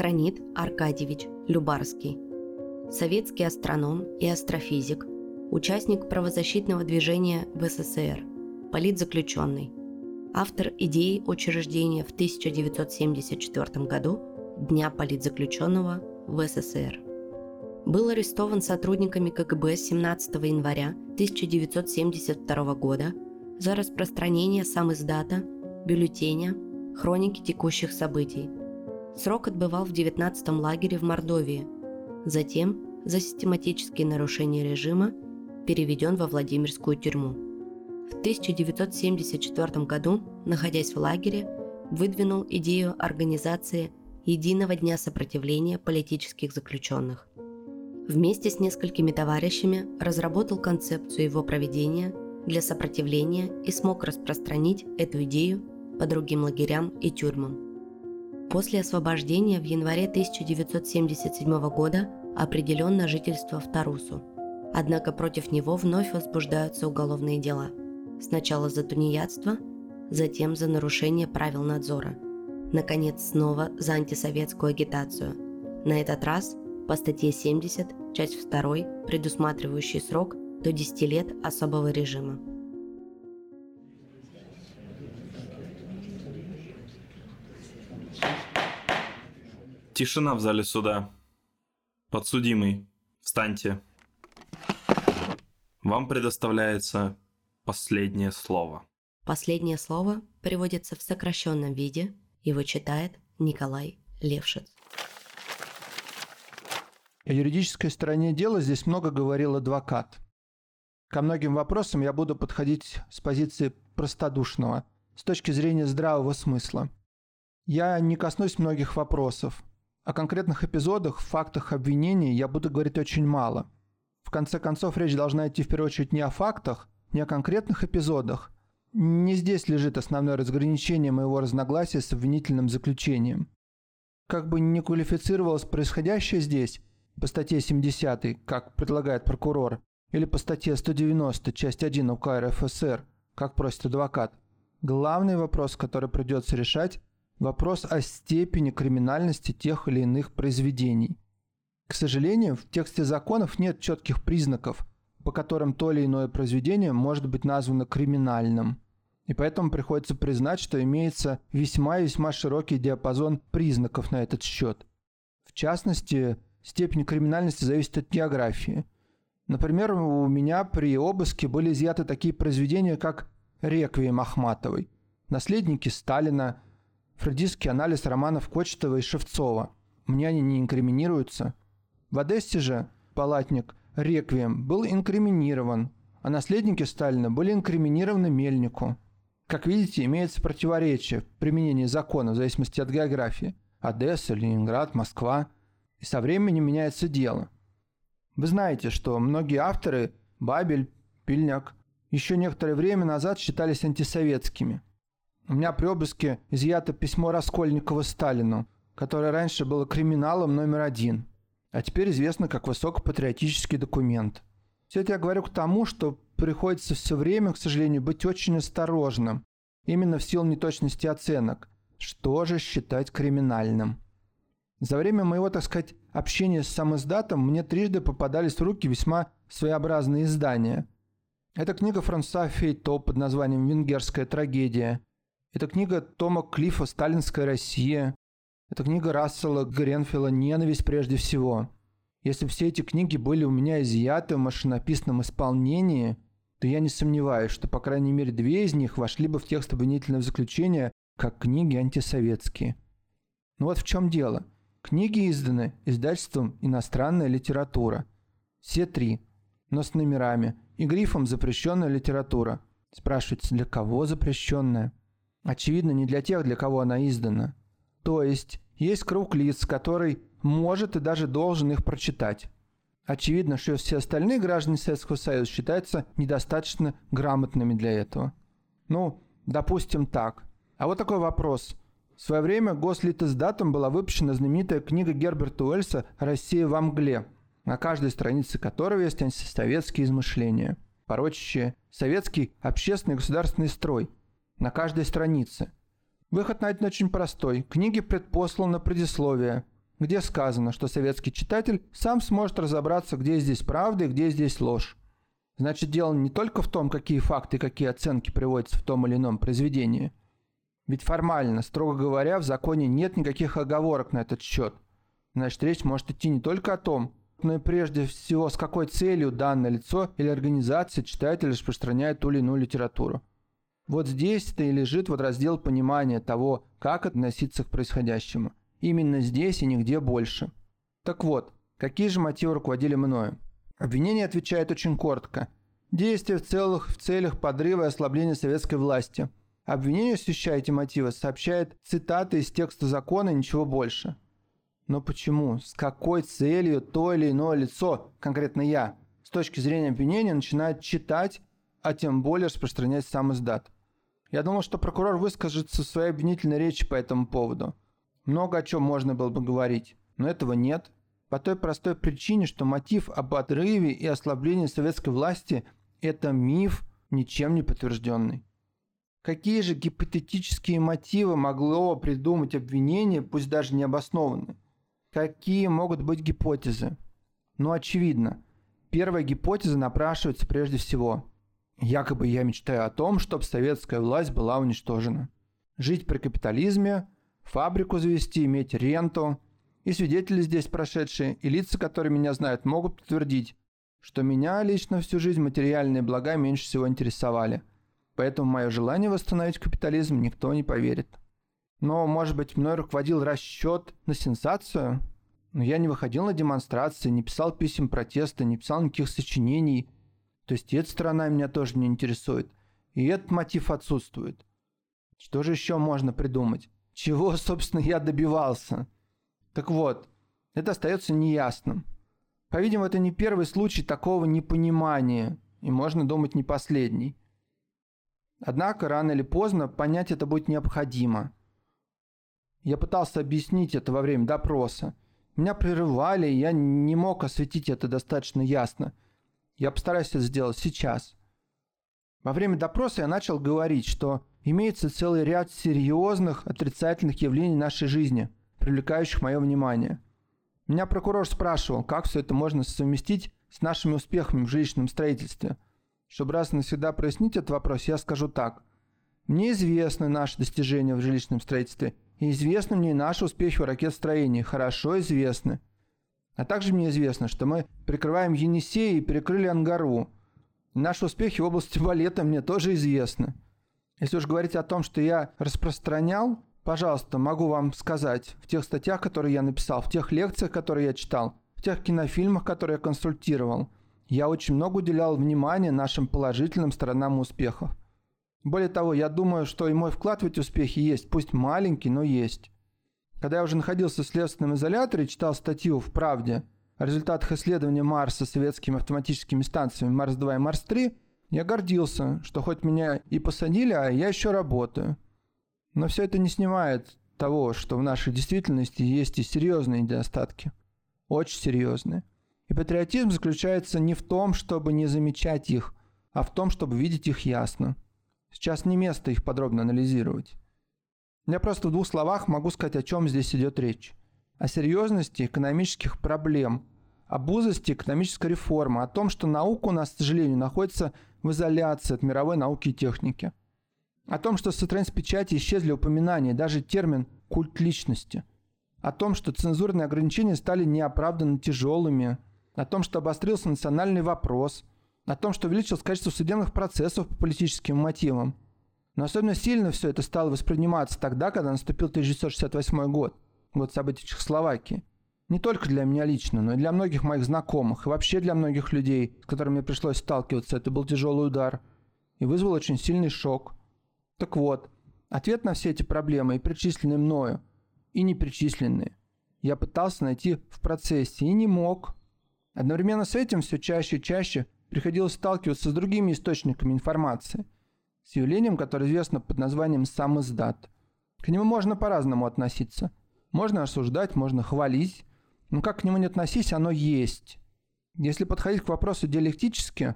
Акронит Аркадьевич Любарский. Советский астроном и астрофизик, участник правозащитного движения в СССР, политзаключенный, автор идеи учреждения в 1974 году Дня политзаключенного в СССР. Был арестован сотрудниками КГБ 17 января 1972 года за распространение сам издата, бюллетеня, хроники текущих событий. Срок отбывал в 19-м лагере в Мордовии. Затем, за систематические нарушения режима, переведен во Владимирскую тюрьму. В 1974 году, находясь в лагере, выдвинул идею организации Единого дня сопротивления политических заключенных. Вместе с несколькими товарищами разработал концепцию его проведения для сопротивления и смог распространить эту идею по другим лагерям и тюрьмам. После освобождения в январе 1977 года определен на жительство в Тарусу. Однако против него вновь возбуждаются уголовные дела. Сначала за тунеядство, затем за нарушение правил надзора – наконец, снова за антисоветскую агитацию. На этот раз по статье 70, часть 2, предусматривающий срок до 10 лет особого режима. Тишина в зале суда. Подсудимый, встаньте. Вам предоставляется последнее слово. Последнее слово приводится в сокращенном виде его читает Николай Левшиц. О юридической стороне дела здесь много говорил адвокат. Ко многим вопросам я буду подходить с позиции простодушного, с точки зрения здравого смысла. Я не коснусь многих вопросов. О конкретных эпизодах, фактах обвинений я буду говорить очень мало. В конце концов, речь должна идти в первую очередь не о фактах, не о конкретных эпизодах, не здесь лежит основное разграничение моего разногласия с обвинительным заключением. Как бы ни квалифицировалось происходящее здесь, по статье 70, как предлагает прокурор, или по статье 190, часть 1 УК РФСР, как просит адвокат, главный вопрос, который придется решать, вопрос о степени криминальности тех или иных произведений. К сожалению, в тексте законов нет четких признаков, по которым то или иное произведение может быть названо криминальным. И поэтому приходится признать, что имеется весьма и весьма широкий диапазон признаков на этот счет. В частности, степень криминальности зависит от географии. Например, у меня при обыске были изъяты такие произведения, как «Реквием Ахматовой», «Наследники Сталина», фрейдистский анализ романов Кочетова и Шевцова. Мне они не инкриминируются. В Одессе же палатник Реквием был инкриминирован, а наследники Сталина были инкриминированы Мельнику. Как видите, имеется противоречие в применении закона в зависимости от географии. Одесса, Ленинград, Москва. И со временем меняется дело. Вы знаете, что многие авторы, Бабель, Пильняк, еще некоторое время назад считались антисоветскими. У меня при обыске изъято письмо Раскольникова Сталину, которое раньше было криминалом номер один – а теперь известно как высокопатриотический документ. Все это я говорю к тому, что приходится все время, к сожалению, быть очень осторожным, именно в силу неточности оценок. Что же считать криминальным? За время моего, так сказать, общения с сам издатом мне трижды попадались в руки весьма своеобразные издания. Это книга Франсуа Фейто под названием «Венгерская трагедия». Это книга Тома Клифа «Сталинская Россия». Это книга Рассела Гренфилла «Ненависть прежде всего». Если все эти книги были у меня изъяты в машинописном исполнении, то я не сомневаюсь, что по крайней мере две из них вошли бы в текст обвинительного заключения как книги антисоветские. Ну вот в чем дело. Книги изданы издательством «Иностранная литература». Все три, но с номерами и грифом «Запрещенная литература». Спрашивается, для кого запрещенная? Очевидно, не для тех, для кого она издана. То есть есть круг лиц, который может и даже должен их прочитать. Очевидно, что все остальные граждане Советского Союза считаются недостаточно грамотными для этого. Ну, допустим так. А вот такой вопрос. В свое время Гослитиздатом была выпущена знаменитая книга Герберта Уэльса «Россия во мгле», на каждой странице которой есть антисоветские измышления, порочащие советский общественный государственный строй. На каждой странице – Выход найден очень простой. Книге предпослано предисловие. где сказано, что советский читатель сам сможет разобраться, где здесь правда и где здесь ложь. Значит, дело не только в том, какие факты и какие оценки приводятся в том или ином произведении. Ведь формально, строго говоря, в законе нет никаких оговорок на этот счет. Значит, речь может идти не только о том, но и прежде всего, с какой целью данное лицо или организация читатель распространяет ту или иную литературу. Вот здесь-то и лежит вот раздел понимания того, как относиться к происходящему. Именно здесь и нигде больше. Так вот, какие же мотивы руководили мною? Обвинение отвечает очень коротко. Действия в, целых, в целях подрыва и ослабления советской власти. Обвинение, освещая эти мотивы, сообщает цитаты из текста закона и ничего больше. Но почему? С какой целью то или иное лицо, конкретно я, с точки зрения обвинения, начинает читать, а тем более распространять сам издат? Я думал, что прокурор выскажется в своей обвинительной речи по этому поводу. Много о чем можно было бы говорить, но этого нет, по той простой причине, что мотив об отрыве и ослаблении советской власти – это миф, ничем не подтвержденный. Какие же гипотетические мотивы могло придумать обвинение, пусть даже необоснованные? Какие могут быть гипотезы? Ну, очевидно. Первая гипотеза напрашивается прежде всего. Якобы я мечтаю о том, чтобы советская власть была уничтожена. Жить при капитализме, фабрику завести, иметь ренту – и свидетели здесь прошедшие, и лица, которые меня знают, могут подтвердить, что меня лично всю жизнь материальные блага меньше всего интересовали. Поэтому мое желание восстановить капитализм никто не поверит. Но, может быть, мной руководил расчет на сенсацию? Но я не выходил на демонстрации, не писал писем протеста, не писал никаких сочинений. То есть эта сторона меня тоже не интересует. И этот мотив отсутствует. Что же еще можно придумать? Чего, собственно, я добивался? Так вот, это остается неясным. По-видимому, это не первый случай такого непонимания, и можно думать не последний. Однако, рано или поздно понять это будет необходимо. Я пытался объяснить это во время допроса. Меня прерывали, и я не мог осветить это достаточно ясно. Я постараюсь это сделать сейчас. Во время допроса я начал говорить, что имеется целый ряд серьезных отрицательных явлений нашей жизни – привлекающих мое внимание. Меня прокурор спрашивал, как все это можно совместить с нашими успехами в жилищном строительстве. Чтобы раз и навсегда прояснить этот вопрос, я скажу так. Мне известны наши достижения в жилищном строительстве, и известны мне наши успехи в ракетостроении, хорошо известны. А также мне известно, что мы прикрываем Енисей и перекрыли Ангару. Наши успехи в области балета мне тоже известны. Если уж говорить о том, что я распространял Пожалуйста, могу вам сказать, в тех статьях, которые я написал, в тех лекциях, которые я читал, в тех кинофильмах, которые я консультировал, я очень много уделял внимания нашим положительным сторонам успехов. Более того, я думаю, что и мой вклад в эти успехи есть, пусть маленький, но есть. Когда я уже находился в следственном изоляторе и читал статью в «Правде» о результатах исследования Марса советскими автоматическими станциями Марс-2 и Марс-3, я гордился, что хоть меня и посадили, а я еще работаю – но все это не снимает того, что в нашей действительности есть и серьезные недостатки. Очень серьезные. И патриотизм заключается не в том, чтобы не замечать их, а в том, чтобы видеть их ясно. Сейчас не место их подробно анализировать. Я просто в двух словах могу сказать, о чем здесь идет речь. О серьезности экономических проблем, об узости экономической реформы, о том, что наука у нас, к сожалению, находится в изоляции от мировой науки и техники – о том, что с печати исчезли упоминания, даже термин «культ личности». О том, что цензурные ограничения стали неоправданно тяжелыми. О том, что обострился национальный вопрос. О том, что увеличилось количество судебных процессов по политическим мотивам. Но особенно сильно все это стало восприниматься тогда, когда наступил 1968 год, год событий Чехословакии. Не только для меня лично, но и для многих моих знакомых, и вообще для многих людей, с которыми мне пришлось сталкиваться, это был тяжелый удар. И вызвал очень сильный шок – так вот, ответ на все эти проблемы, и перечисленные мною, и не перечисленные, я пытался найти в процессе и не мог. Одновременно с этим все чаще и чаще приходилось сталкиваться с другими источниками информации, с явлением, которое известно под названием «сам издат». К нему можно по-разному относиться. Можно осуждать, можно хвалить, но как к нему не относись, оно есть. Если подходить к вопросу диалектически,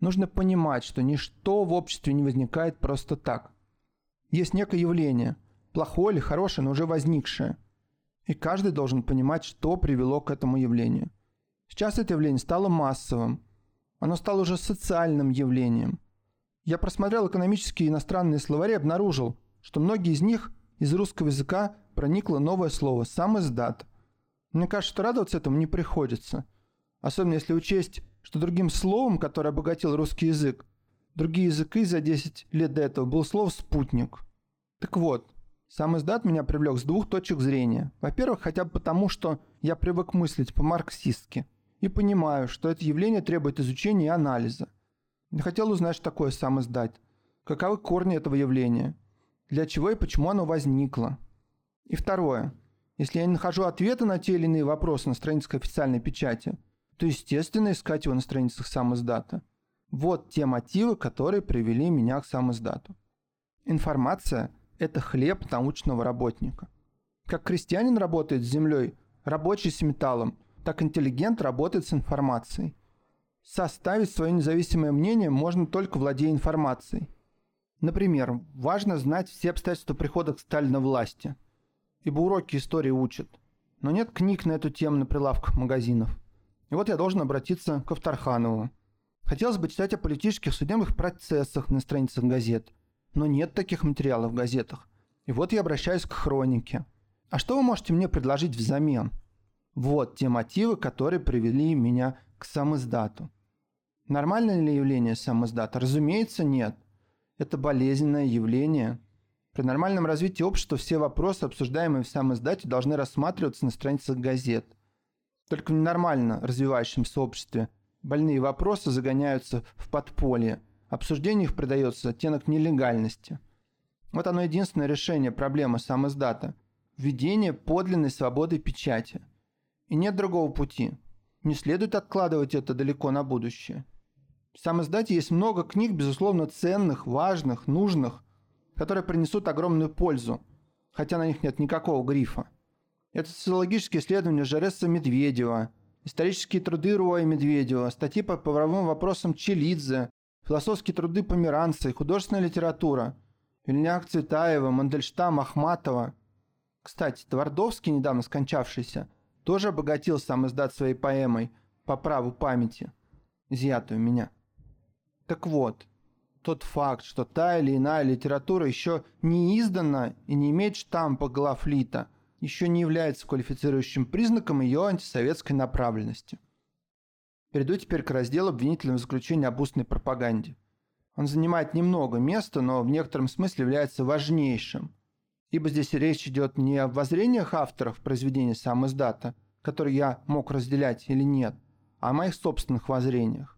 нужно понимать, что ничто в обществе не возникает просто так есть некое явление, плохое или хорошее, но уже возникшее. И каждый должен понимать, что привело к этому явлению. Сейчас это явление стало массовым. Оно стало уже социальным явлением. Я просмотрел экономические иностранные словари и обнаружил, что многие из них из русского языка проникло новое слово «сам издат». Мне кажется, что радоваться этому не приходится. Особенно если учесть, что другим словом, которое обогатил русский язык, другие языки за 10 лет до этого был слово «спутник». Так вот, сам издат меня привлек с двух точек зрения. Во-первых, хотя бы потому, что я привык мыслить по-марксистски и понимаю, что это явление требует изучения и анализа. Я хотел узнать, что такое сам издать, каковы корни этого явления, для чего и почему оно возникло. И второе. Если я не нахожу ответа на те или иные вопросы на страницах официальной печати, то, естественно, искать его на страницах сам издата. Вот те мотивы, которые привели меня к сам издату. Информация – это хлеб научного работника. Как крестьянин работает с землей, рабочий с металлом, так интеллигент работает с информацией. Составить свое независимое мнение можно только владея информацией. Например, важно знать все обстоятельства прихода к Сталина власти, ибо уроки истории учат. Но нет книг на эту тему на прилавках магазинов. И вот я должен обратиться к Авторханову. Хотелось бы читать о политических судебных процессах на страницах газет – но нет таких материалов в газетах. И вот я обращаюсь к хронике. А что вы можете мне предложить взамен? Вот те мотивы, которые привели меня к самоиздату. Нормальное ли явление самоиздата? Разумеется, нет. Это болезненное явление. При нормальном развитии общества все вопросы, обсуждаемые в самоиздате, должны рассматриваться на страницах газет. Только в ненормально развивающемся обществе больные вопросы загоняются в подполье – Обсуждению их придается оттенок нелегальности. Вот оно единственное решение проблемы сам издата – введение подлинной свободы печати. И нет другого пути. Не следует откладывать это далеко на будущее. В сам издате есть много книг, безусловно, ценных, важных, нужных, которые принесут огромную пользу, хотя на них нет никакого грифа. Это социологические исследования Жареса Медведева, исторические труды Руа Медведева, статьи по правовым вопросам Челидзе, философские труды Померанца и художественная литература. Вильняк Цветаева, Мандельштам, Ахматова. Кстати, Твардовский, недавно скончавшийся, тоже обогатил сам издат своей поэмой «По праву памяти», изъятую меня. Так вот, тот факт, что та или иная литература еще не издана и не имеет штампа главлита, еще не является квалифицирующим признаком ее антисоветской направленности. Перейду теперь к разделу обвинительного заключения об устной пропаганде. Он занимает немного места, но в некотором смысле является важнейшим. Ибо здесь речь идет не о воззрениях авторов произведения сам издата, которые я мог разделять или нет, а о моих собственных воззрениях.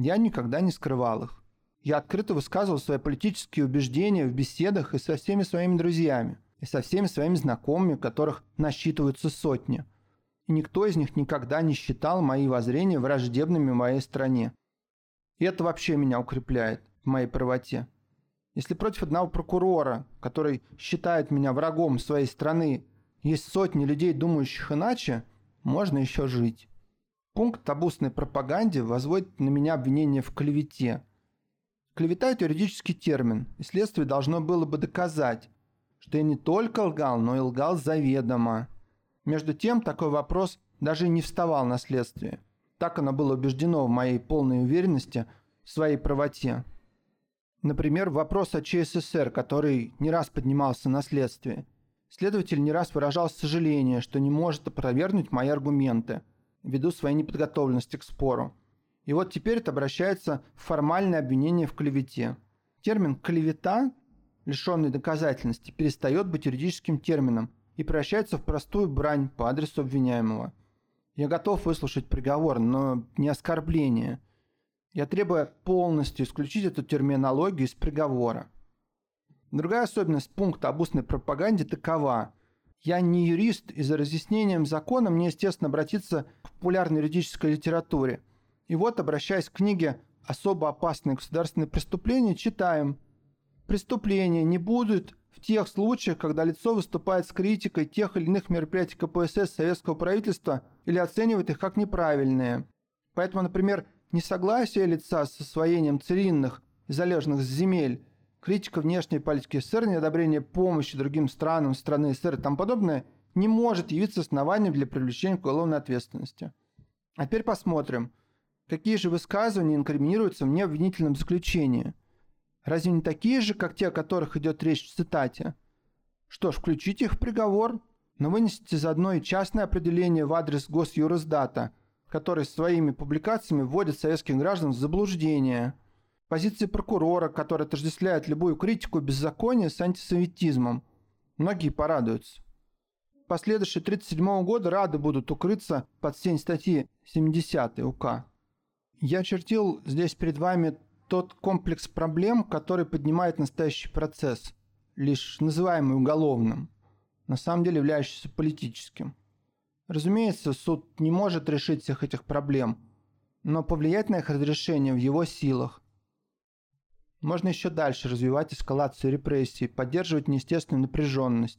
Я никогда не скрывал их. Я открыто высказывал свои политические убеждения в беседах и со всеми своими друзьями, и со всеми своими знакомыми, которых насчитываются сотни – и никто из них никогда не считал мои воззрения враждебными моей стране. И это вообще меня укрепляет в моей правоте. Если против одного прокурора, который считает меня врагом своей страны, есть сотни людей, думающих иначе, можно еще жить. Пункт об устной пропаганде возводит на меня обвинение в клевете. Клевета – это юридический термин, и следствие должно было бы доказать, что я не только лгал, но и лгал заведомо. Между тем, такой вопрос даже не вставал на следствие. Так оно было убеждено в моей полной уверенности в своей правоте. Например, вопрос о ЧССР, который не раз поднимался на следствие. Следователь не раз выражал сожаление, что не может опровергнуть мои аргументы, ввиду своей неподготовленности к спору. И вот теперь это обращается в формальное обвинение в клевете. Термин «клевета», лишенный доказательности, перестает быть юридическим термином и превращается в простую брань по адресу обвиняемого. Я готов выслушать приговор, но не оскорбление. Я требую полностью исключить эту терминологию из приговора. Другая особенность пункта об устной пропаганде такова. Я не юрист, и за разъяснением закона мне, естественно, обратиться к популярной юридической литературе. И вот, обращаясь к книге «Особо опасные государственные преступления», читаем. Преступления не будут в тех случаях, когда лицо выступает с критикой тех или иных мероприятий КПСС советского правительства или оценивает их как неправильные. Поэтому, например, несогласие лица с освоением целинных и залежных земель, критика внешней политики СССР, неодобрение помощи другим странам страны СССР и тому подобное не может явиться основанием для привлечения к уголовной ответственности. А теперь посмотрим, какие же высказывания инкриминируются мне в обвинительном заключении. Разве не такие же, как те, о которых идет речь в цитате? Что ж, включите их в приговор, но вынесите заодно и частное определение в адрес Госюрисдата, который своими публикациями вводит советских граждан в заблуждение. Позиции прокурора, который отождествляет любую критику беззакония с антисоветизмом. Многие порадуются последующие 1937 года рады будут укрыться под сень статьи 70 УК. Я чертил здесь перед вами тот комплекс проблем, который поднимает настоящий процесс, лишь называемый уголовным, на самом деле являющийся политическим. Разумеется, суд не может решить всех этих проблем, но повлиять на их разрешение в его силах. Можно еще дальше развивать эскалацию репрессий, поддерживать неестественную напряженность,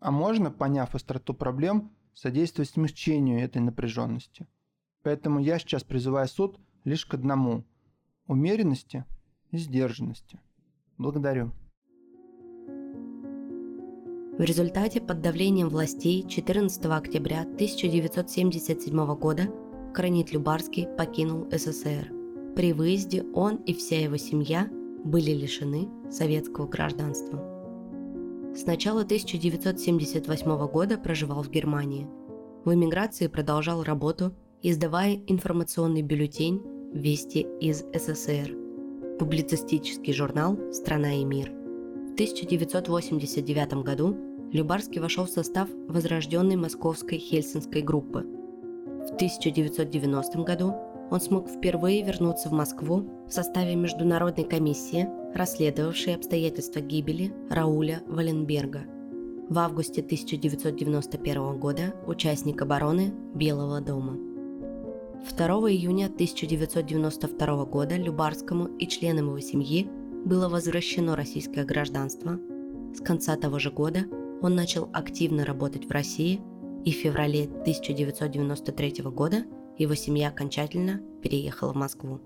а можно, поняв остроту проблем, содействовать смягчению этой напряженности. Поэтому я сейчас призываю суд лишь к одному – умеренности и сдержанности. Благодарю. В результате под давлением властей 14 октября 1977 года Кранит Любарский покинул СССР. При выезде он и вся его семья были лишены советского гражданства. С начала 1978 года проживал в Германии. В эмиграции продолжал работу, издавая информационный бюллетень «Вести из СССР», публицистический журнал «Страна и мир». В 1989 году Любарский вошел в состав возрожденной московской хельсинской группы. В 1990 году он смог впервые вернуться в Москву в составе международной комиссии, расследовавшей обстоятельства гибели Рауля Валенберга. В августе 1991 года участник обороны Белого дома. 2 июня 1992 года Любарскому и членам его семьи было возвращено российское гражданство. С конца того же года он начал активно работать в России и в феврале 1993 года его семья окончательно переехала в Москву.